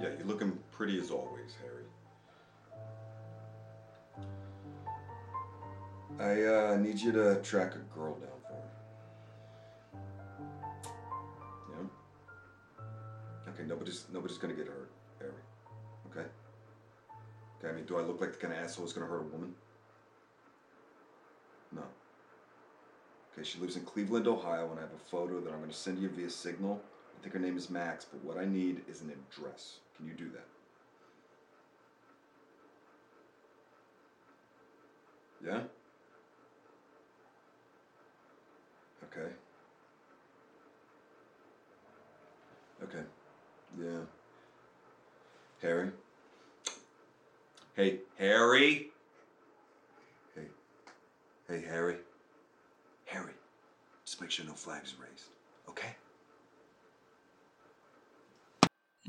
Yeah, you're looking pretty as always, Harry. I uh, need you to track a girl down for me. Yeah. Okay, nobody's nobody's gonna get hurt, Harry. Okay. Okay. I mean, do I look like the kind of asshole who's gonna hurt a woman? No. Okay, she lives in Cleveland, Ohio, and I have a photo that I'm gonna send you via Signal. I think her name is Max, but what I need is an address. Can you do that? Yeah? Okay. Okay. Yeah. Harry? Hey, Harry? Hey. Hey, Harry? Harry, just make sure no flags are raised, okay?